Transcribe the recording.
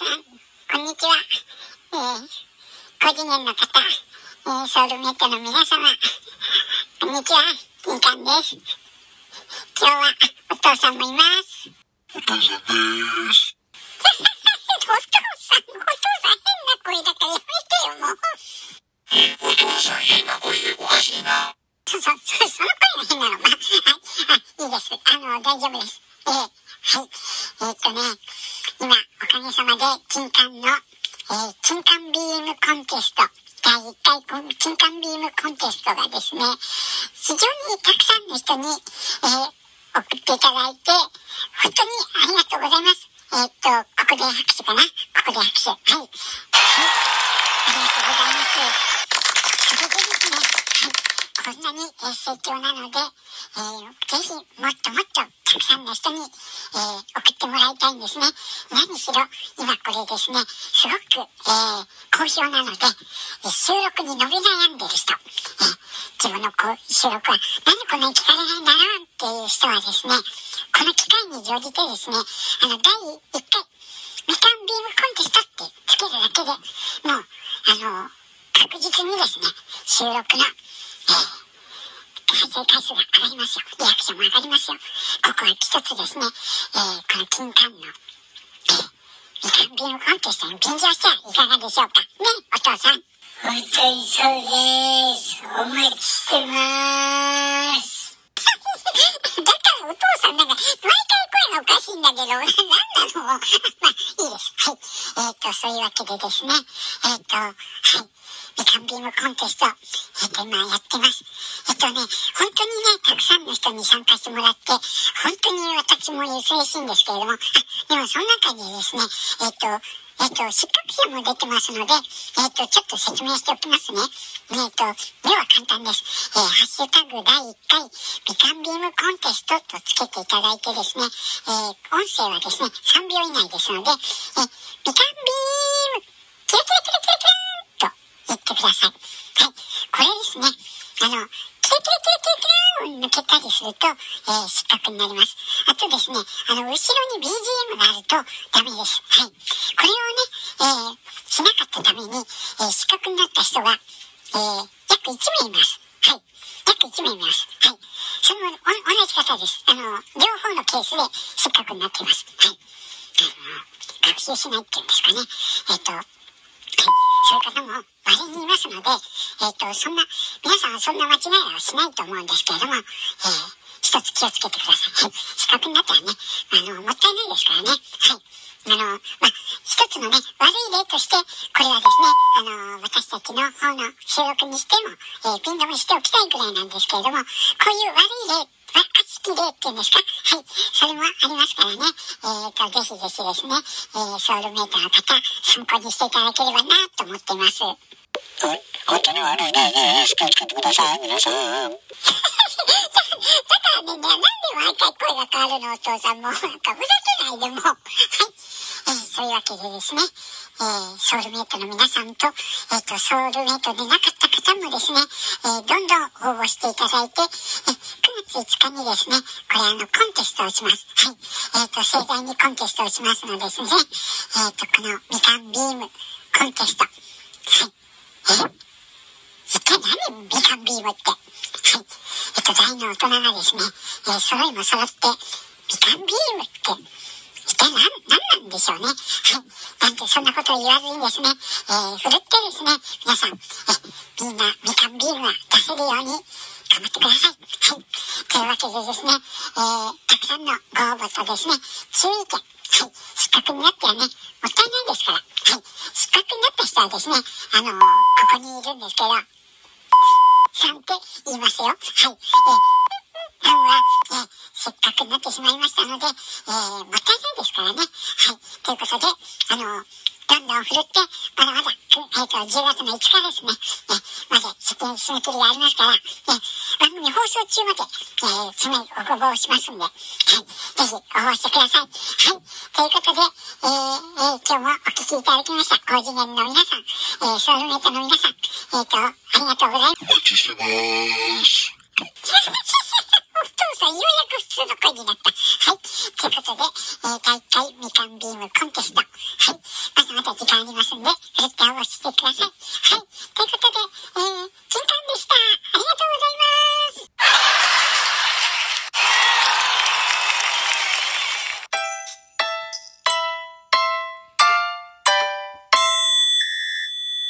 さん、こんにちは。えー、高次元の方、えー、ソウルメイトの皆様、こんにちは、金カンです。今日はお父さんもいます。お父さんです。お父さん、お父さん変な声だからやめてよ、もう。お父さん変な声でおかしいな。そ、そ、そ、その声が変なの。まあ、はい、あ、いいです。あの、大丈夫です。えー、はい。えーっとね、今、おかげさまで、金管の、えー、金管ビームコンテスト、第1回コン金管ビームコンテストがですね、非常にたくさんの人に、えー、送っていただいて、本当にありがとうございます。えーっと、ここで拍手かな？ここで拍手。はい。はい。ありがとうございます。それでですね、はい。こんなにえー盛況なので、えーぜひもっともっとたくさんの人に、えー送ってもらいたいんですね。何しろ、今これですね、すごく、えー好評なので、え収録に伸び悩んでる人、えー自分のこう収録は、なんでこんなに聞かれないんだろうっていう人はですね、この機会に乗じてですね、あの、第1回、みかんビームコンテストってつけるだけで、もう、あの、確実にですね、収録の、えー再生回数が上がりますよ。リアクションも上がりますよ。ここは一つですね、えー、この金管の、えー、みかんコンテストに便乗してはいかがでしょうか。ね、お父さん。本当にそうです。お待ちしてます。だからお父さんなんか、毎回声がおかしいんだけど、なんなの？まあ、いいです。はい。えっ、と、そういうわけでですね、えっ、と、はい。みかんビームコンテスト、えっ、と、今やってます。えっ、とね、本当にね、たくさんの人に参加してもらって、本当に私も嬉しいんですけれども、あでもその中でですね、えっ、と、えっ、と、失格者も出てますので、えっ、と、ちょっと説明しておきますね。えっ、と、では簡単です。えー、ハッシュタグ第1回、みかんビームコンテストとつけていただいてですね、えー、音声はですね、3秒以内ですので、えー、みかんビーム、キラキラキラってください。はい。これですね、あの、キラキラキラキラキラーンを抜けたりすると、えー、失格になります。あとですね、あの、後ろに BGM があるとダメです。はい。これをね、えー、しなかったために、えー、失格になった人が、えー、約1名います。はい。約1名います。はい。その、お同じ方です。あの、両方のケースで失格になっています。はい。あの、学習しないっていうんですかね。えっ、と、はい。そういう方も稀にいますので、えっ、と、そんな、皆さんはそんな間違いはしないと思うんですけれども、えー、一つ気をつけてください。はい。資格になったらね、あの、もったいないですからね。はい。あの、まあ、一つのね、悪い例として、これはですね、あの、私たちの方の収録にしても、えー、ピン止めしておきたいくらいなんですけれども、こういう悪い例、悪しき例っていうんですか？はい。それもありますからね。えっ、と、ぜひぜひですね、えー、ソウルメイトの方、参考にしていただければなと思っています。本当に悪いね。気をつけてください、皆さん。だからね、なんで毎回声が変わるのお父さんも。なんかふざけないでも。はい。えー、そういうわけでですね、えー、ソウルメイトの皆さんと、えっ、と、ソウルメイトでなかった方もですね、えー、どんどん応募していただいて、えー、9月5日にですね、これあの、コンテストをします。はい。えっ、と、盛大にコンテストをしますのですね、えっ、と、このみかんビームコンテスト。はい。一体何みかんビームって。はい。えっと、大の大人がですね、えー、揃いも揃って、みかんビームって、一体何、何なんでしょうね。はい。なんてそんなことを言わずにですね、えー、ふるってですね、皆さん、え、みんなみかんビームが出せるように頑張ってください。はい。というわけでですね、えー、さんのご応募とですね、注意点。はい。失格になってはね、もったいないですから。はい。失格になった人はですね、あのー、ここにいるんですけど、さんって言いますよ。はい。えー、パンは、えー、せっかくになってしまいましたので、えー、もったいないですからね。はい。ということで、あのー、どんどん振るって、まだまだ、えっ、と、10月の5日ですね、えー、まで、出演締め切りがありますから、えー、送中まで、えー、募しますんで、はい、ぜひ応募してください。はい、ということで、えー、えー、今日もお聞きいただきました、高次元の皆さん、えー、ソウルメイトの皆さん、えっ、ー、と、ありがとうございます。お待ちしてまーす。お父さん、ようやく普通の声になった。はい。ということで、えー、大会みかんビームコンテスト。はい。またまた時間ありますんで、振っ応募してください。はい。